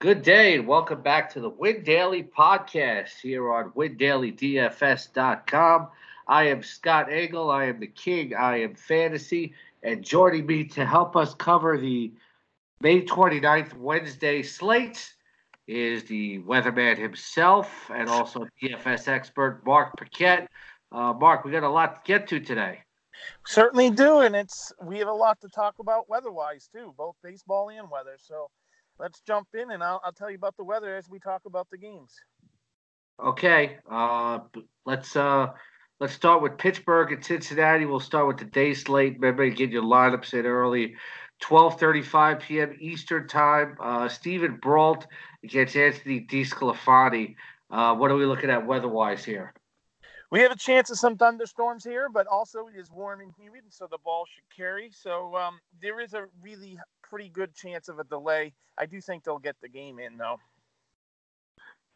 Good day and welcome back to the Win Daily podcast here on WinDailyDFS.com. I am Scott Engel. I am the king. I am fantasy. And joining me to help us cover the May 29th Wednesday slate is the weatherman himself and also DFS expert Mark Paquette. Uh, Mark, we got a lot to get to today. Certainly do, and it's we have a lot to talk about weather-wise too, both baseball and weather. So let's jump in and I'll, I'll tell you about the weather as we talk about the games. Okay, uh, let's uh, let's start with Pittsburgh and Cincinnati. We'll start with the day slate. Remember to get your lineups in early. 12:35 p.m. Eastern Time. Uh, Steven Brault against Anthony DeSclafani. Uh, what are we looking at weather-wise here? We have a chance of some thunderstorms here, but also it is warm and humid, so the ball should carry. So um, there is a really pretty good chance of a delay. I do think they'll get the game in, though.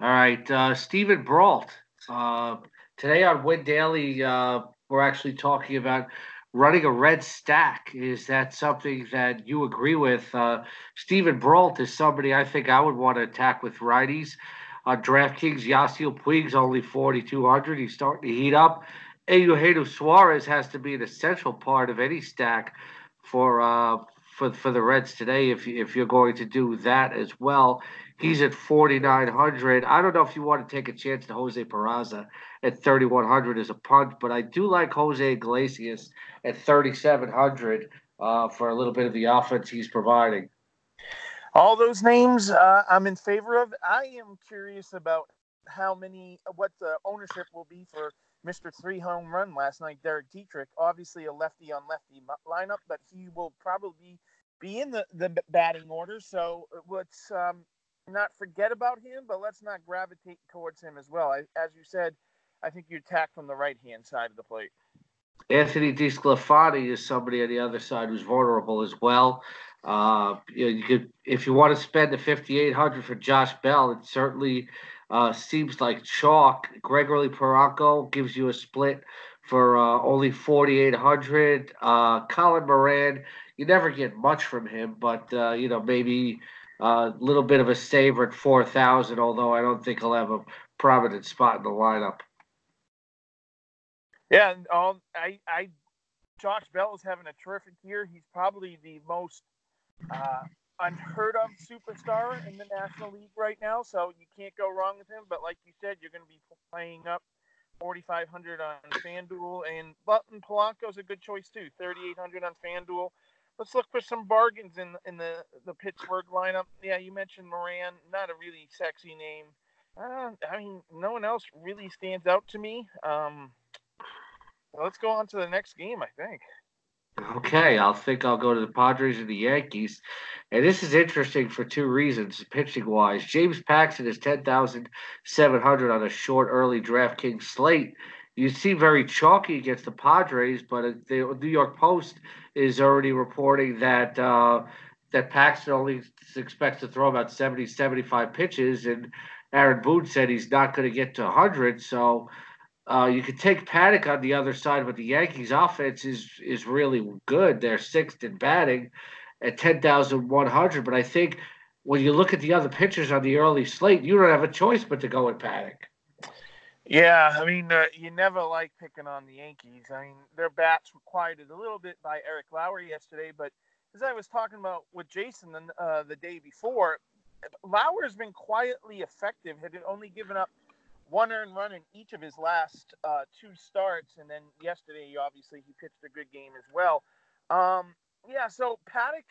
All right, uh, Steven Brault. Uh, today on Win Daily, uh, we're actually talking about running a red stack. Is that something that you agree with? Uh, Steven Brault is somebody I think I would want to attack with righties. On DraftKings, Yasiel Puig's only 4,200. He's starting to heat up. Eugenio Suarez has to be an essential part of any stack for uh, for for the Reds today. If if you're going to do that as well, he's at 4,900. I don't know if you want to take a chance to Jose Peraza at 3,100 as a punt, but I do like Jose Iglesias at 3,700 uh, for a little bit of the offense he's providing. All those names uh, I'm in favor of. I am curious about how many, what the ownership will be for Mr. Three Home Run last night, Derek Dietrich. Obviously a lefty on lefty lineup, but he will probably be in the, the batting order. So uh, let's um, not forget about him, but let's not gravitate towards him as well. I, as you said, I think you attack from the right hand side of the plate. Anthony DeSclafani is somebody on the other side who's vulnerable as well. Uh, you, know, you could, if you want to spend the fifty-eight hundred for Josh Bell, it certainly uh, seems like chalk. Gregory Polanco gives you a split for uh, only forty-eight hundred. Uh, Colin Moran, you never get much from him, but uh, you know maybe a little bit of a saver at four thousand. Although I don't think he'll have a prominent spot in the lineup. Yeah, um, I, I, Josh Bell is having a terrific year. He's probably the most uh, unheard of superstar in the National League right now, so you can't go wrong with him. But like you said, you're going to be playing up 4,500 on FanDuel, and Button Polanco's a good choice too. 3,800 on FanDuel. Let's look for some bargains in in the the Pittsburgh lineup. Yeah, you mentioned Moran, not a really sexy name. Uh, I mean, no one else really stands out to me. Um, let's go on to the next game. I think. Okay, I'll think I'll go to the Padres and the Yankees. And this is interesting for two reasons, pitching wise. James Paxton is 10,700 on a short early DraftKings slate. You seem very chalky against the Padres, but the New York Post is already reporting that uh, that Paxton only expects to throw about 70, 75 pitches, and Aaron Boone said he's not going to get to 100. So uh, you could take Paddack on the other side, but the Yankees' offense is is really good. They're sixth in batting at ten thousand one hundred. But I think when you look at the other pitchers on the early slate, you don't have a choice but to go with Paddack. Yeah, I mean, uh, you never like picking on the Yankees. I mean, their bats were quieted a little bit by Eric Lauer yesterday, but as I was talking about with Jason the, uh, the day before, Lauer's been quietly effective. Had only given up one earned run in each of his last uh, two starts, and then yesterday, obviously, he pitched a good game as well. Um, yeah, so Paddack,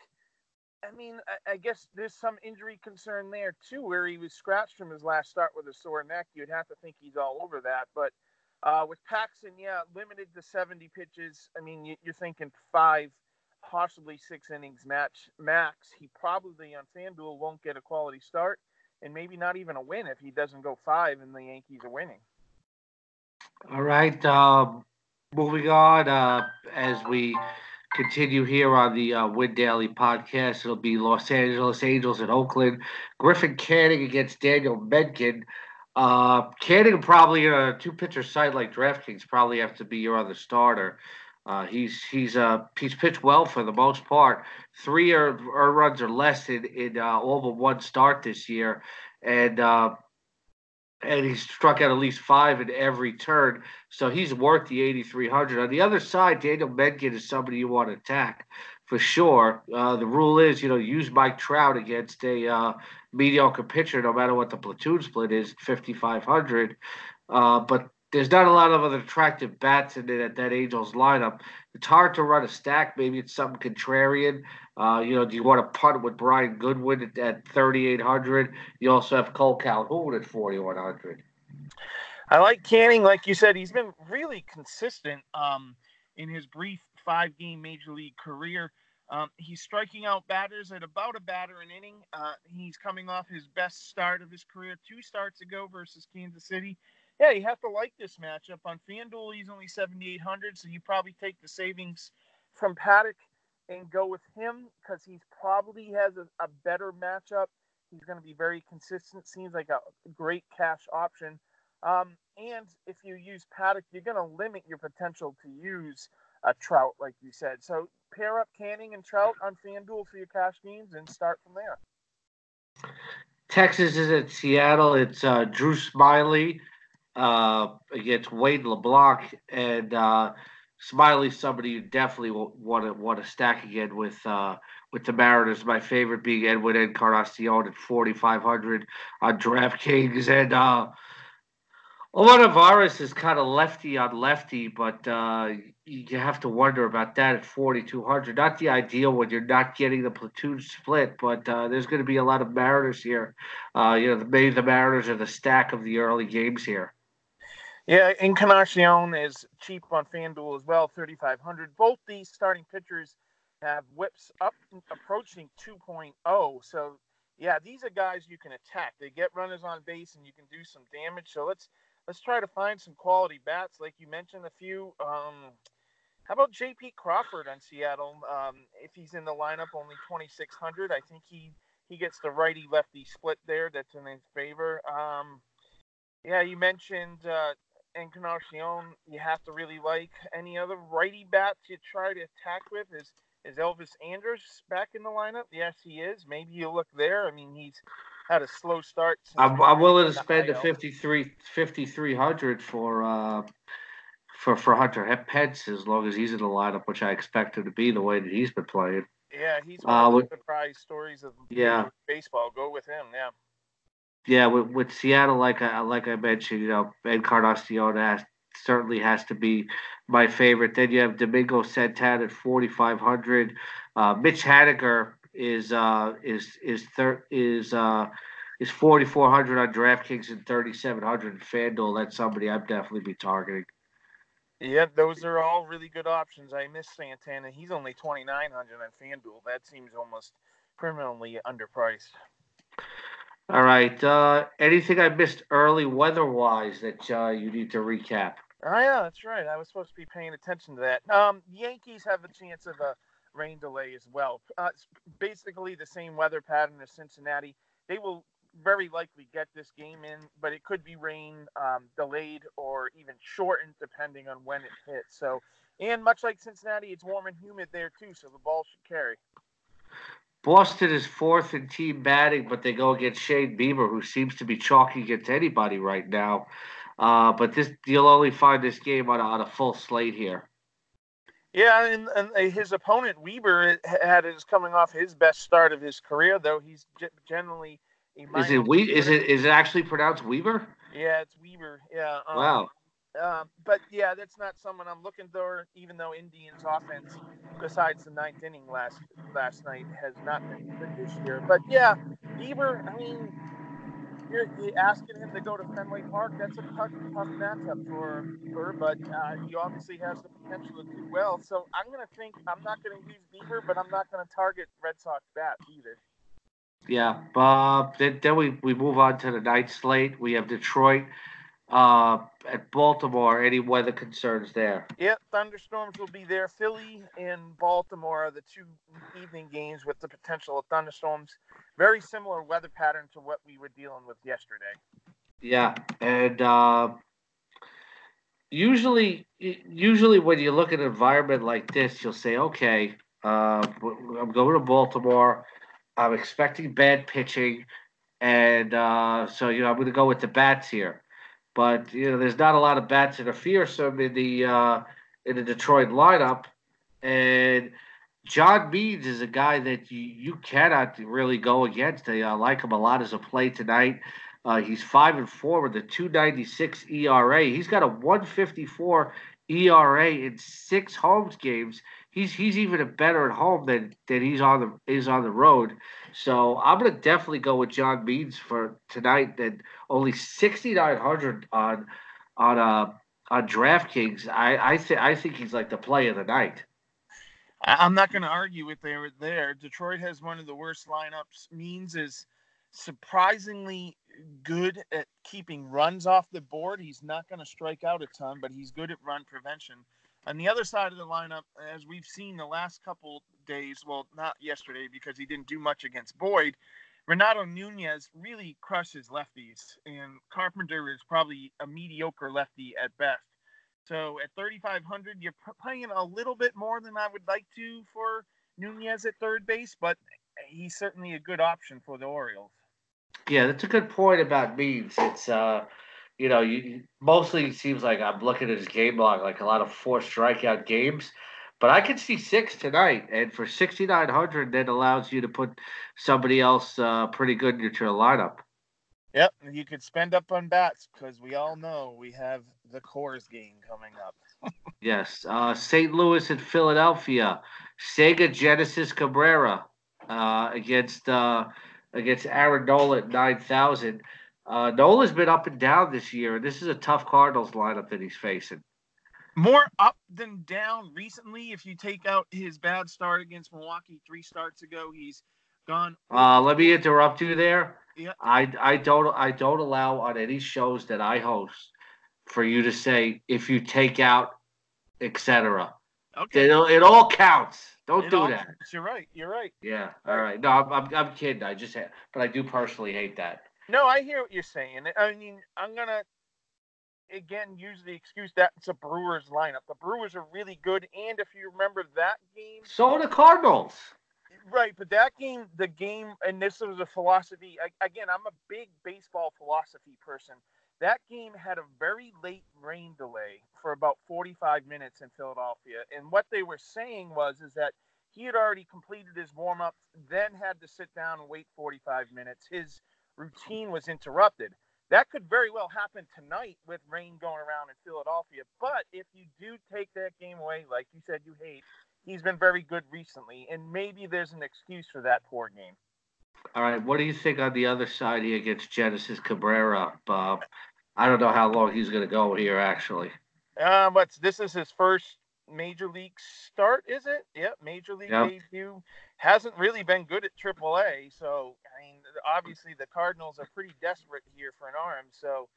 I mean, I, I, guess there's some injury concern there too, where he was scratched from his last start with a sore neck. You'd have to think he's all over that, but uh, with Paxton, yeah, limited to 70 pitches. I mean, you, are thinking five, possibly six innings match max. He probably on FanDuel won't get a quality start and maybe not even a win if he doesn't go five and the Yankees are winning. All right. Um, moving on, uh, as we continue here on the uh, Win Daily podcast, it'll be Los Angeles Angels and Oakland. Griffin Canning against Daniel Mengden. Uh, Canning probably a two pitcher site like DraftKings probably have to be your other starter. Uh, he's he's uh he's pitched well for the most part. Three earned, runs or less in in uh, all but one start this year, and uh, and he's struck out at least five in every turn. So he's worth the 8,300. On the other side, Daniel Mengden is somebody you want to attack for sure. Uh, the rule is, you know, use Mike Trout against a uh, mediocre pitcher, no matter what the platoon split is, 5,500. Uh, but there's not a lot of other attractive bats in it at that Angels lineup. It's hard to run a stack. Maybe it's something contrarian. Uh, you know, do you want to punt with Brian Goodwin at, at 3,800? You also have Cole Calhoun at 4,100. I like Canning. Like you said, he's been really consistent um, in his brief five game major league career. Um, he's striking out batters at about a batter an inning. Uh, he's coming off his best start of his career two starts ago versus Kansas City yeah, you have to like this matchup. On FanDuel, he's only 7,800, so you probably take the savings from Paddack and go with him because he's probably has a, a better matchup. He's going to be very consistent. Seems like a great cash option. Um, and if you use Paddack, you're going to limit your potential to use a Trout, like you said. So pair up Canning and Trout on FanDuel for your cash games and start from there. Texas is at Seattle. It's uh, Drew Smyly uh, against Wade LeBlanc and uh, Smyly, somebody you definitely want to want to stack again with uh, with the Mariners. My favorite being Edwin Encarnacion at forty five hundred on DraftKings, and uh, Olivares is kind of lefty on lefty, but uh, you have to wonder about that at forty two hundred. Not the ideal when you're not getting the platoon split, but uh, there's going to be a lot of Mariners here. Uh, you know, maybe the Mariners are the stack of the early games here. Yeah, Encarnacion is cheap on FanDuel as well, 3,500. Both these starting pitchers have whips up approaching 2.0. So, yeah, these are guys you can attack. They get runners on base and you can do some damage. So let's let's try to find some quality bats, like you mentioned a few. Um, how about J.P. Crawford on Seattle? Um, if he's in the lineup, only 2,600. I think he he gets the righty lefty split there. That's in his favor. Um, yeah, you mentioned uh, Encarnacion you have to really like. Any other righty bats you try to attack with? Is is Elvis Andrus back in the lineup? Yes, he is. Maybe you look there. I mean, he's had a slow start. I'm, I'm willing to spend the 53 5300 for uh for for Hunter Pence as long as he's in the lineup, which I expect him to be the way that he's been playing. Yeah, he's one uh, of the surprise stories of yeah baseball. Go with him, yeah yeah, with, with Seattle, like I like I mentioned, you know, Encarnacion has certainly has to be my favorite. Then you have Domingo Santana at forty five hundred. Uh, Mitch Haniger is uh, is is thir- is uh, is forty four hundred on DraftKings and thirty seven hundred in FanDuel. That's somebody I'd definitely be targeting. Yeah, those are all really good options. I miss Santana. He's only twenty nine hundred on FanDuel. That seems almost criminally underpriced. All right. Uh, anything I missed early weather wise that uh, you need to recap? Oh yeah, that's right. I was supposed to be paying attention to that. Um, Yankees have a chance of a rain delay as well. Uh, it's basically the same weather pattern as Cincinnati. They will very likely get this game in, but it could be rain um, delayed or even shortened depending on when it hits. So, and much like Cincinnati, it's warm and humid there too, so the ball should carry. Boston is fourth in team batting, but they go against Shane Bieber, who seems to be chalking against anybody right now. Uh, but this you'll only find this game on a, on a full slate here. Yeah, and, and his opponent Weber had is coming off his best start of his career, though he's generally. Is it we? Is it is it actually pronounced Weber? Yeah, it's Weber. Yeah. Um, wow. Um, but yeah, that's not someone I'm looking for. Even though Indians' offense, besides the ninth inning last last night, has not been good this year. But yeah, Bieber. I mean, you're, you're asking him to go to Fenway Park. That's a tough, tough matchup for Bieber, but uh, he obviously has the potential to do well. So I'm gonna think I'm not gonna use Bieber, but I'm not gonna target Red Sox bats either. Yeah, uh, then, then we, we move on to the night slate. We have Detroit uh, at Baltimore, any weather concerns there? Yeah, thunderstorms will be there. Philly and Baltimore are the two evening games with the potential of thunderstorms. Very similar weather pattern to what we were dealing with yesterday. Yeah, and uh, usually, usually when you look at an environment like this, you'll say, okay, uh, I'm going to Baltimore. I'm expecting bad pitching, and uh, so you know I'm going to go with the bats here. But you know, there's not a lot of bats that are fearsome in the uh, in the Detroit lineup, and John Means is a guy that you, you cannot really go against. I uh, like him a lot as a play tonight. Uh, he's five and four with a 296 ERA. He's got a 154 ERA in six homes games. He's he's even better at home than than he's on the is on the road. So I'm gonna definitely go with John Means for tonight. That only 6,900 on on uh on DraftKings. I I think I think he's like the play of the night. I'm not going to argue with there. There, Detroit has one of the worst lineups. Means is surprisingly good at keeping runs off the board. He's not going to strike out a ton, but he's good at run prevention. On the other side of the lineup, as we've seen the last couple days, well, not yesterday because he didn't do much against Boyd, Renato Nunez really crushes lefties, and Carpenter is probably a mediocre lefty at best. So at 3,500, you're paying a little bit more than I would like to for Nunez at third base, but he's certainly a good option for the Orioles. Yeah, that's a good point about Means. It's uh, you know, you mostly seems like I'm looking at his game log, like a lot of four strikeout games. But I could see six tonight, and for 6,900, that allows you to put somebody else uh, pretty good into your lineup. Yep, you could spend up on bats because we all know we have the Coors game coming up. yes, uh, St. Louis and Philadelphia, Sega Genesis Cabrera uh, against uh, against Aaron Nola at nine thousand. Uh, Nola's been up and down this year, and this is a tough Cardinals lineup that he's facing. More up than down recently. If you take out his bad start against Milwaukee three starts ago, he's gone. Uh, let me interrupt you there. Yeah. I I don't I don't allow on any shows that I host for you to say if you take out etc. Okay. It, it all counts. Don't It do that. You're right. You're right. Yeah. All right. No, I'm, I'm, I'm kidding. I just, ha- but I do personally hate that. No, I hear what you're saying. I mean, I'm gonna again use the excuse that it's a Brewers lineup. The Brewers are really good, and if you remember that game, So are the Cardinals. right? But that game, the game, and this was a philosophy. I, again, I'm a big baseball philosophy person. That game had a very late rain delay for about 45 minutes in Philadelphia, and what they were saying was is that he had already completed his warm up, then had to sit down and wait 45 minutes. His routine was interrupted. That could very well happen tonight with rain going around in Philadelphia. But if you do take that game away, like you said, you hate, he's been very good recently, and maybe there's an excuse for that poor game. All right. What do you think on the other side here against Genesis Cabrera, Bob? I don't know how long he's going to go here, actually. Uh, but this is his first major league start, is it? Yep, major league Yep. debut. Hasn't really been good at AAA, so I mean, obviously the Cardinals are pretty desperate here for an arm. So,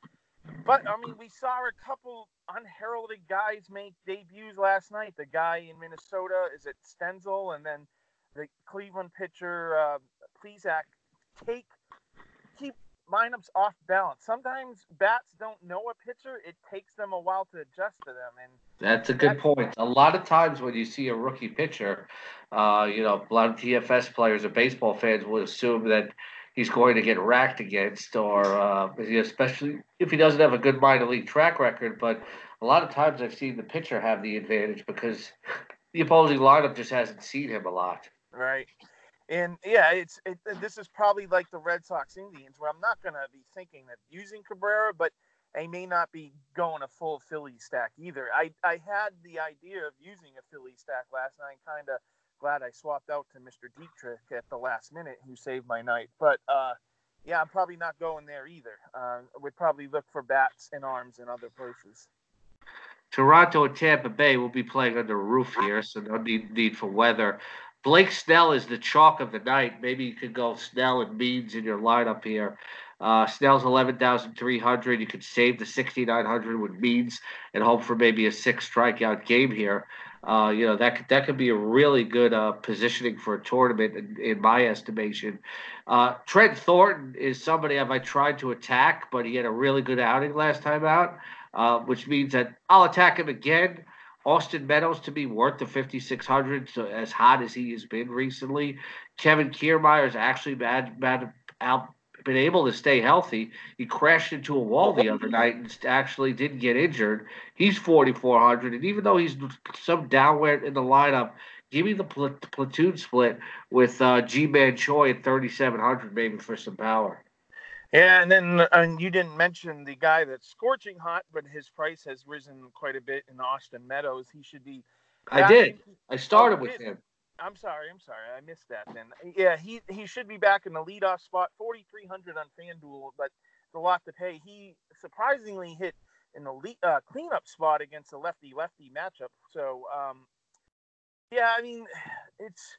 but I mean, we saw a couple unheralded guys make debuts last night. The guy in Minnesota is it Stenzel, and then the Cleveland pitcher uh, take keep lineups off balance. Sometimes bats don't know a pitcher; it takes them a while to adjust to them, and That's a good point. A lot of times when you see a rookie pitcher, uh, you know, a lot of DFS players or baseball fans will assume that he's going to get racked against, or uh, especially if he doesn't have a good minor league track record. But a lot of times I've seen the pitcher have the advantage because the opposing lineup just hasn't seen him a lot. Right. And yeah, it's it, this is probably like the Red Sox Indians, where I'm not going to be thinking of using Cabrera, but I may not be going a full Philly stack either. I, I had the idea of using a Philly stack last night, kind of glad I swapped out to Mr. Dietrich at the last minute, who saved my night. But uh, yeah, I'm probably not going there either. Uh, would probably look for bats and arms in other places. Toronto and Tampa Bay will be playing under a roof here, so no need, need for weather. Blake Snell is the chalk of the night. Maybe you could go Snell and Means in your lineup here. Uh, Snell's 11,300. You could save the 6,900 with Means and hope for maybe a six strikeout game here. Uh, you know, that could, that could be a really good uh, positioning for a tournament, in, in my estimation. Uh, Trent Thornton is somebody I've tried to attack, but he had a really good outing last time out. uh, which means that I'll attack him again. Austin Meadows to be worth the 5,600, so as hot as he has been recently. Kevin Kiermaier is actually bad, bad, out, been able to stay healthy. He crashed into a wall the other night and actually didn't get injured. He's 4,400, and even though he's some downward in the lineup, give me the pl- platoon split with uh, Ji-Man Choi at 3,700 maybe for some power. Yeah, and then and you didn't mention the guy that's scorching hot, but his price has risen quite a bit in Austin Meadows. He should be. I did. I started oh, with him. I'm sorry. I'm sorry. I missed that. Then yeah, he he should be back in the leadoff spot, 4,300 on FanDuel, but it's a lot to pay. He surprisingly hit in the lead, uh, cleanup spot against a lefty lefty matchup. So um, yeah, I mean, it's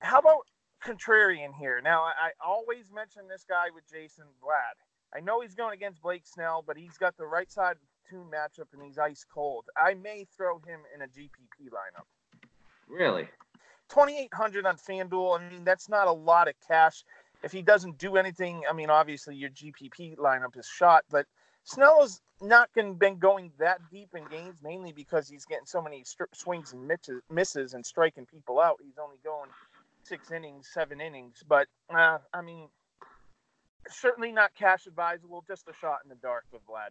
how about contrarian here. Now, I, I always mention this guy with Jason Vlad. I know he's going against Blake Snell, but he's got the right side tune matchup and he's ice cold. I may throw him in a GPP lineup. Really? 2800 on FanDuel. I mean, that's not a lot of cash. If he doesn't do anything, I mean, obviously your GPP lineup is shot, but Snell has not been going that deep in games, mainly because he's getting so many swings and misses and striking people out. He's only going six innings, seven innings. But uh, I mean, certainly not cash advisable. Just a shot in the dark with Vlad.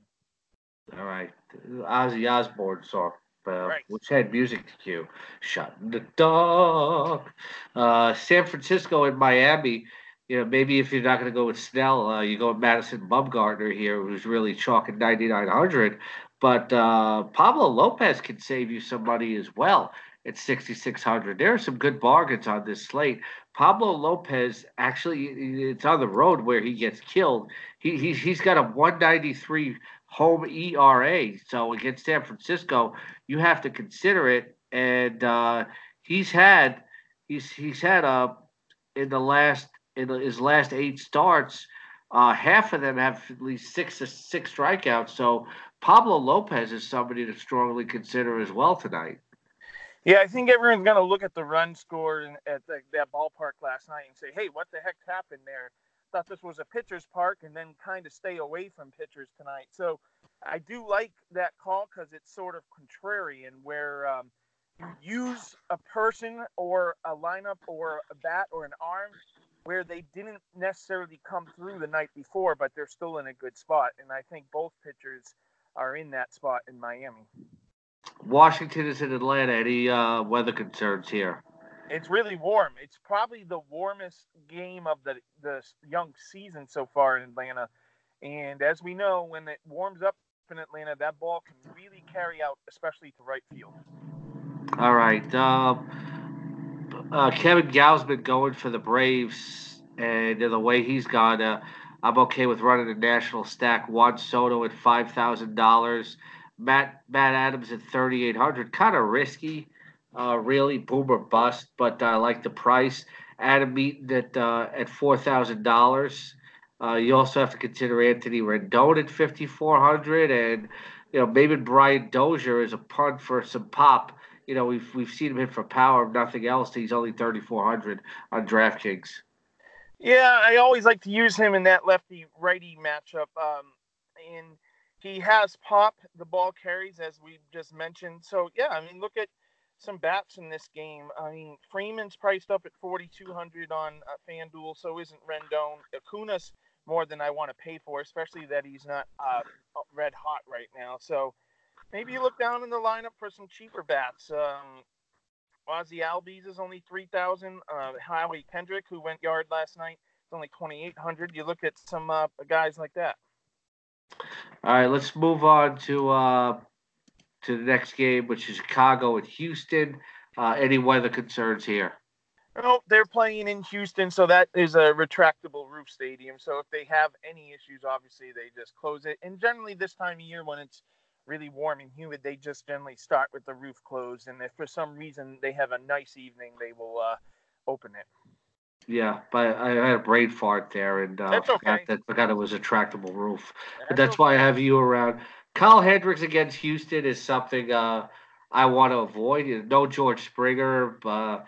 All right, Ozzy Osbourne song. Uh, right. which had music to cue. Shot in the dark. Uh, San Francisco and Miami. You know, maybe if you're not going to go with Snell, uh, you go with Madison Bumgarner here, who's really chalking 9,900. But uh, Pablo Lopez can save you some money as well at 6,600. There are some good bargains on this slate. Pablo Lopez actually, it's on the road where he gets killed. He, he's, he's got a 193 home ERA. So against San Francisco, you have to consider it. And uh, he's had, he's, he's had a, uh, in the last, in his last eight starts, uh, half of them have at least six six strikeouts. So Pablo Lopez is somebody to strongly consider as well tonight. Yeah, I think everyone's going to look at the run score at the, that ballpark last night and say, hey, what the heck happened there? Thought this was a pitcher's park and then kind of stay away from pitchers tonight. So I do like that call because it's sort of contrarian where um, you use a person or a lineup or a bat or an arm where they didn't necessarily come through the night before, but they're still in a good spot. And I think both pitchers are in that spot in Miami. Washington is in Atlanta. Any uh, weather concerns here? It's really warm. It's probably the warmest game of the the young season so far in Atlanta. And as we know, when it warms up in Atlanta, that ball can really carry out, especially to right field. All right. Uh, uh, Kevin Gausman going for the Braves, and the way he's gone, uh, I'm okay with running a national stack. Juan Soto at five thousand dollars. Matt Matt Adams at 3,800, kind of risky, uh, really boomer bust, but I like the price. Adam Eaton at uh, at four thousand dollars. Uh, you also have to consider Anthony Rendon at 5,400, and you know maybe Brian Dozier is a punt for some pop. You know we've we've seen him hit for power, nothing else. He's only 3,400 on DraftKings. Yeah, I always like to use him in that lefty righty matchup. Um, and he has pop. The ball carries, as we just mentioned. So yeah, I mean, look at some bats in this game. I mean, Freeman's priced up at 4,200 on uh, FanDuel. So isn't Rendon. Acuna's more than I want to pay for, especially that he's not uh, red hot right now. So maybe you look down in the lineup for some cheaper bats. Um, Ozzy Albies is only 3,000. Uh, Howie Kendrick, who went yard last night, is only 2,800. You look at some uh, guys like that. All right, let's move on to uh, to the next game, which is Chicago and Houston. Uh, any weather concerns here? No, they're playing in Houston, so that is a retractable roof stadium. So if they have any issues, obviously they just close it. And generally, this time of year when it's really warm and humid, they just generally start with the roof closed. And if for some reason they have a nice evening, they will uh, open it. Yeah, but I had a brain fart there and uh, that's okay. forgot, that, forgot it was a tractable roof. That's but that's okay. why I have you around. Kyle Hendricks against Houston is something uh, I want to avoid. you No George Springer. Uh,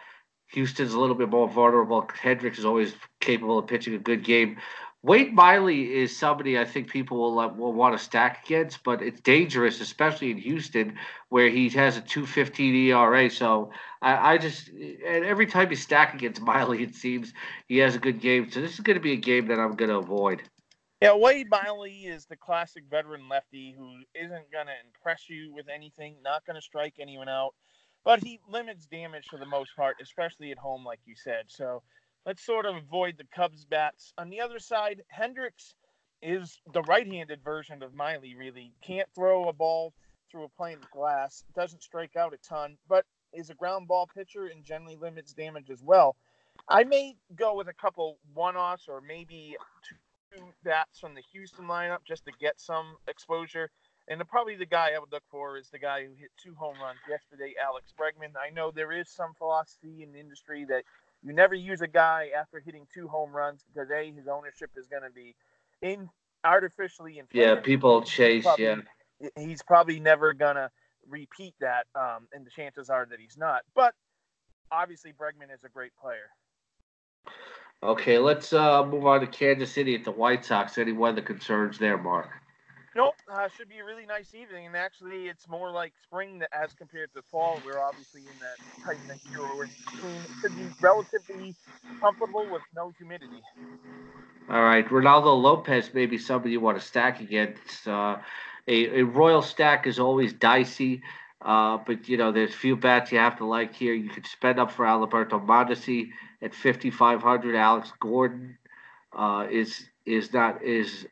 Houston's a little bit more vulnerable. Hendricks is always capable of pitching a good game. Wade Miley is somebody I think people will uh, will want to stack against, but it's dangerous, especially in Houston where he has a 2.15 ERA. So I, I just and every time you stack against Miley, it seems he has a good game. So this is going to be a game that I'm going to avoid. Yeah, Wade Miley is the classic veteran lefty who isn't going to impress you with anything, not going to strike anyone out, but he limits damage for the most part, especially at home, like you said. So let's sort of avoid the Cubs bats. On the other side, Hendricks is the right-handed version of Miley. Really can't throw a ball through a plane of glass. Doesn't strike out a ton, but is a ground ball pitcher and generally limits damage as well. I may go with a couple one-offs or maybe two bats from the Houston lineup just to get some exposure. And the, probably the guy I would look for is the guy who hit two home runs yesterday, Alex Bregman. I know there is some philosophy in the industry that you never use a guy after hitting two home runs because a his ownership is going to be in artificially inflated. Yeah, people chase. Probably, yeah, he's probably never gonna repeat that, um, and the chances are that he's not. But obviously, Bregman is a great player. Okay, let's uh, move on to Kansas City at the White Sox. Any weather concerns there, Mark? Nope, uh, should be a really nice evening. And actually, it's more like spring as compared to fall. We're obviously in that type of year where it should be relatively comfortable with no humidity. All right, Reynaldo Lopez may be somebody you want to stack against. Uh, a, a royal stack is always dicey. Uh, but you know, there's few bats you have to like here. You could spend up for Alberto Mondesi at 5,500. Alex Gordon uh, is is not is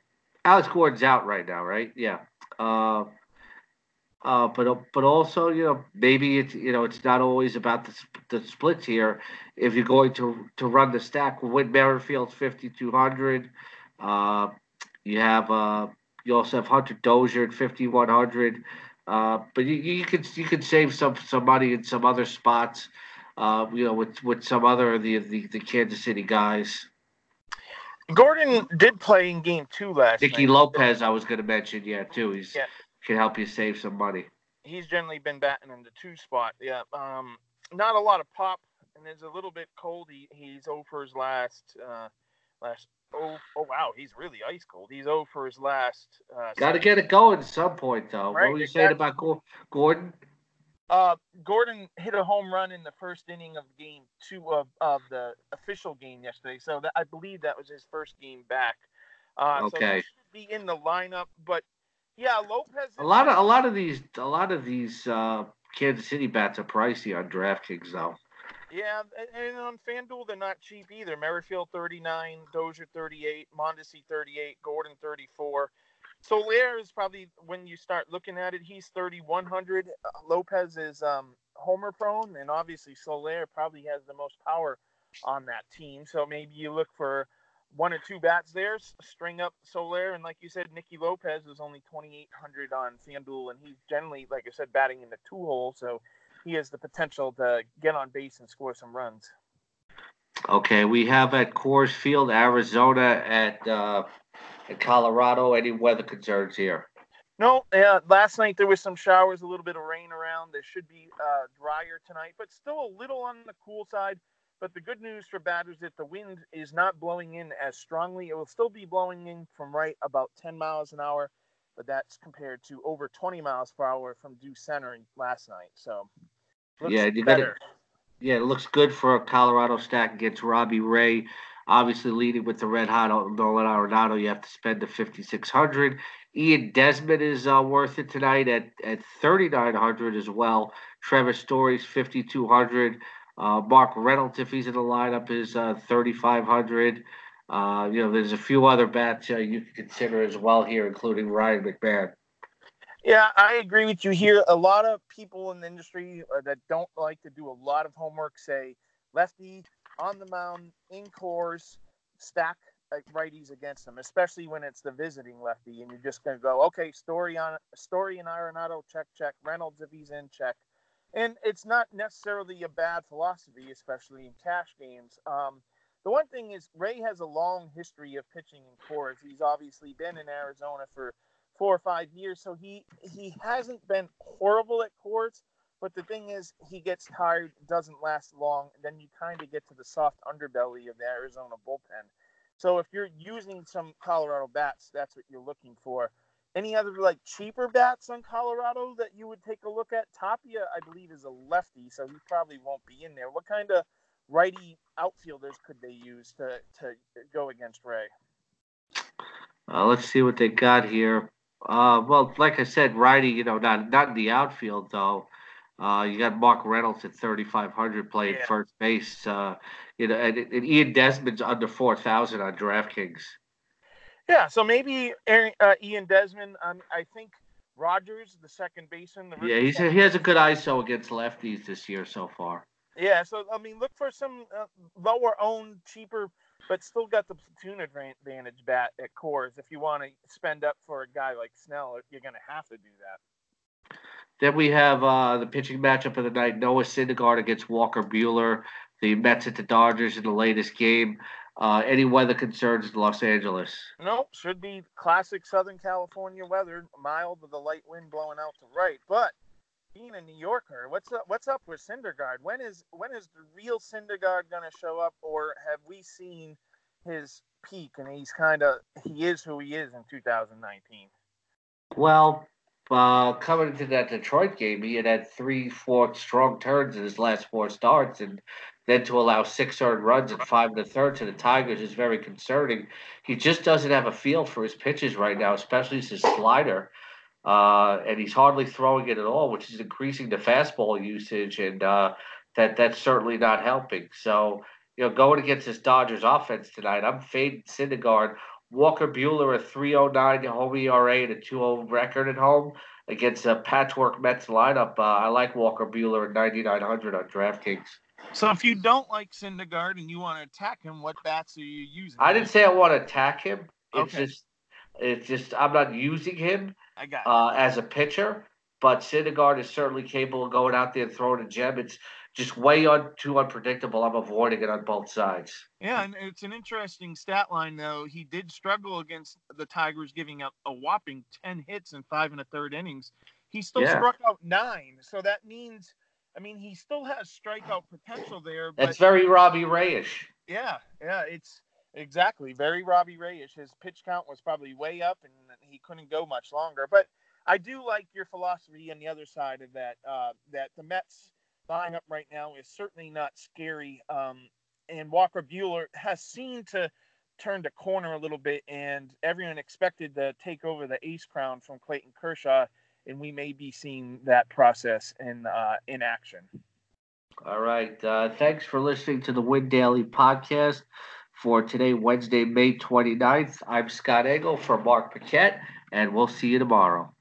Alex Gordon's out right now, right? Yeah. Uh, uh, but but also you know maybe it's you know it's not always about the, the splits here. If you're going to to run the stack, Whit Merrifield's 5,200. Uh, you have uh, you also have Hunter Dozier at 5,100. Uh, but you, you could you could save some some money in some other spots uh, you know, with with some other of the, the the Kansas City guys. Gordon did play in game two last Nicky night. Lopez, I was going to mention, yeah, too. He's Yeah. can help you save some money. He's generally been batting in the two spot. Yeah. Um, not a lot of pop, and it's a little bit cold. He he's 0 for his last uh last. Oh, oh wow, he's really ice cold. He's 0 for his last. Uh, Got to get it going at some point, though. Right, what were you saying about Gordon? Uh, Gordon hit a home run in the first inning of game two of, of the official game yesterday. So that, I believe that was his first game back. Uh, So Okay. he should be in the lineup. But yeah, Lopez. A lot of a lot of these a lot of these uh, Kansas City bats are pricey on DraftKings, though. Yeah, and- and on FanDuel they're not cheap either. Merrifield 39, Dozier 38, Mondesi 38, Gordon 34. Soler is probably when you start looking at it, he's 3100. Uh, Lopez is um, homer prone, and obviously Soler probably has the most power on that team. So maybe you look for one or two bats there, string up Soler, and like you said, Nicky Lopez is only 2800 on FanDuel, and he's generally, like I said, batting in the two hole. So he has the potential to get on base and score some runs. Okay, we have at Coors Field, Arizona, at uh, at Colorado. Any weather concerns here? No, uh, last night there was some showers, a little bit of rain around. There should be uh, drier tonight, but still a little on the cool side. But the good news for batters is that the wind is not blowing in as strongly. It will still be blowing in from right about 10 miles an hour, but that's compared to over 20 miles per hour from due center last night. So looks Yeah, you gotta- better. Yeah, it looks good for a Colorado stack against Robbie Ray. Obviously, leading with the red hot Nolan Arenado, you have to spend the fifty six hundred. Ian Desmond is uh, worth it tonight at at thirty nine hundred as well. Trevor Story's fifty two hundred. Uh, Mark Reynolds, if he's in the lineup, is uh, thirty five hundred. Uh, you know, there's a few other bats uh, you can consider as well here, including Ryan McMahon. Yeah, I agree with you here. A lot of people in the industry uh, that don't like to do a lot of homework say lefty on the mound in Coors, stack righties against them, especially when it's the visiting lefty, and you're just going to go, okay, story on story and Arenado, check, check. Reynolds if he's in, check. And it's not necessarily a bad philosophy, especially in cash games. Um, the one thing is Ray has a long history of pitching in Coors. He's obviously been in Arizona for four or five years, so he he hasn't been horrible at Coors. But the thing is, he gets tired, doesn't last long, and then you kind of get to the soft underbelly of the Arizona bullpen. So if you're using some Colorado bats, that's what you're looking for. Any other like cheaper bats on Colorado that you would take a look at? Tapia, I believe, is a lefty, so he probably won't be in there. What kind of righty outfielders could they use to to go against Ray? Uh, let's see what they got here. Uh, well, like I said, righty, you know, not not in the outfield though. Uh, you got Mark Reynolds at 3,500 playing yeah. first base. Uh, you know, and, and Ian Desmond's under 4,000 on DraftKings. Yeah, so maybe Aaron, uh, Ian Desmond. Um, I think Rodgers, the second baseman. The yeah, he's a, he has a good ISO against lefties this year so far. Yeah, so I mean, look for some uh, lower owned, cheaper, but still got the platoon advantage bat at Coors. If you want to spend up for a guy like Snell, you're going to have to do that. Then we have uh, the pitching matchup of the night: Noah Syndergaard against Walker Buehler. The Mets at the Dodgers in the latest game. Uh, any weather concerns in Los Angeles? Nope, should be classic Southern California weather, mild with a light wind blowing out to right. But being a New Yorker, what's up? What's up with Syndergaard? When is when is the real Syndergaard going to show up, or have we seen his peak and he's kind of he is who he is in 2019? Well, uh, coming into that Detroit game, he had had three, four strong turns in his last four starts, and then to allow six earned runs at five and a third to the Tigers is very concerning. He just doesn't have a feel for his pitches right now, especially his slider uh, and he's hardly throwing it at all, which is increasing the fastball usage, and uh, that that's certainly not helping. So, you know, going against this Dodgers offense tonight, I'm fading Syndergaard. Walker Buehler a 309 home ERA and a 2 record at home against a patchwork Mets lineup. Uh, I like Walker Buehler at 9,900 on DraftKings. So if you don't like Syndergaard and you want to attack him, what bats are you using? I didn't say I want to attack him. It's okay. just, it's just I'm not using him. I got uh, as a pitcher. But Syndergaard is certainly capable of going out there and throwing a gem. It's just way on too unpredictable. I'm avoiding it on both sides. Yeah, and it's an interesting stat line though. He did struggle against the Tigers, giving up a whopping ten hits in five and a third innings. He still yeah. struck out nine, so that means, I mean, he still has strikeout potential there. But, That's very Robbie Rayish. Yeah, yeah, it's Exactly. Very Robbie Rayish. His pitch count was probably way up and he couldn't go much longer. But I do like your philosophy on the other side of that, uh, that the Mets lineup right now is certainly not scary. Um, and Walker Buehler has seemed to turn the corner a little bit, and everyone expected to take over the ace crown from Clayton Kershaw, and we may be seeing that process in uh, in action. All right. Uh, thanks for listening to the Win Daily podcast for today, Wednesday, May 29th. I'm Scott Engel for Mark Paquette, and we'll see you tomorrow.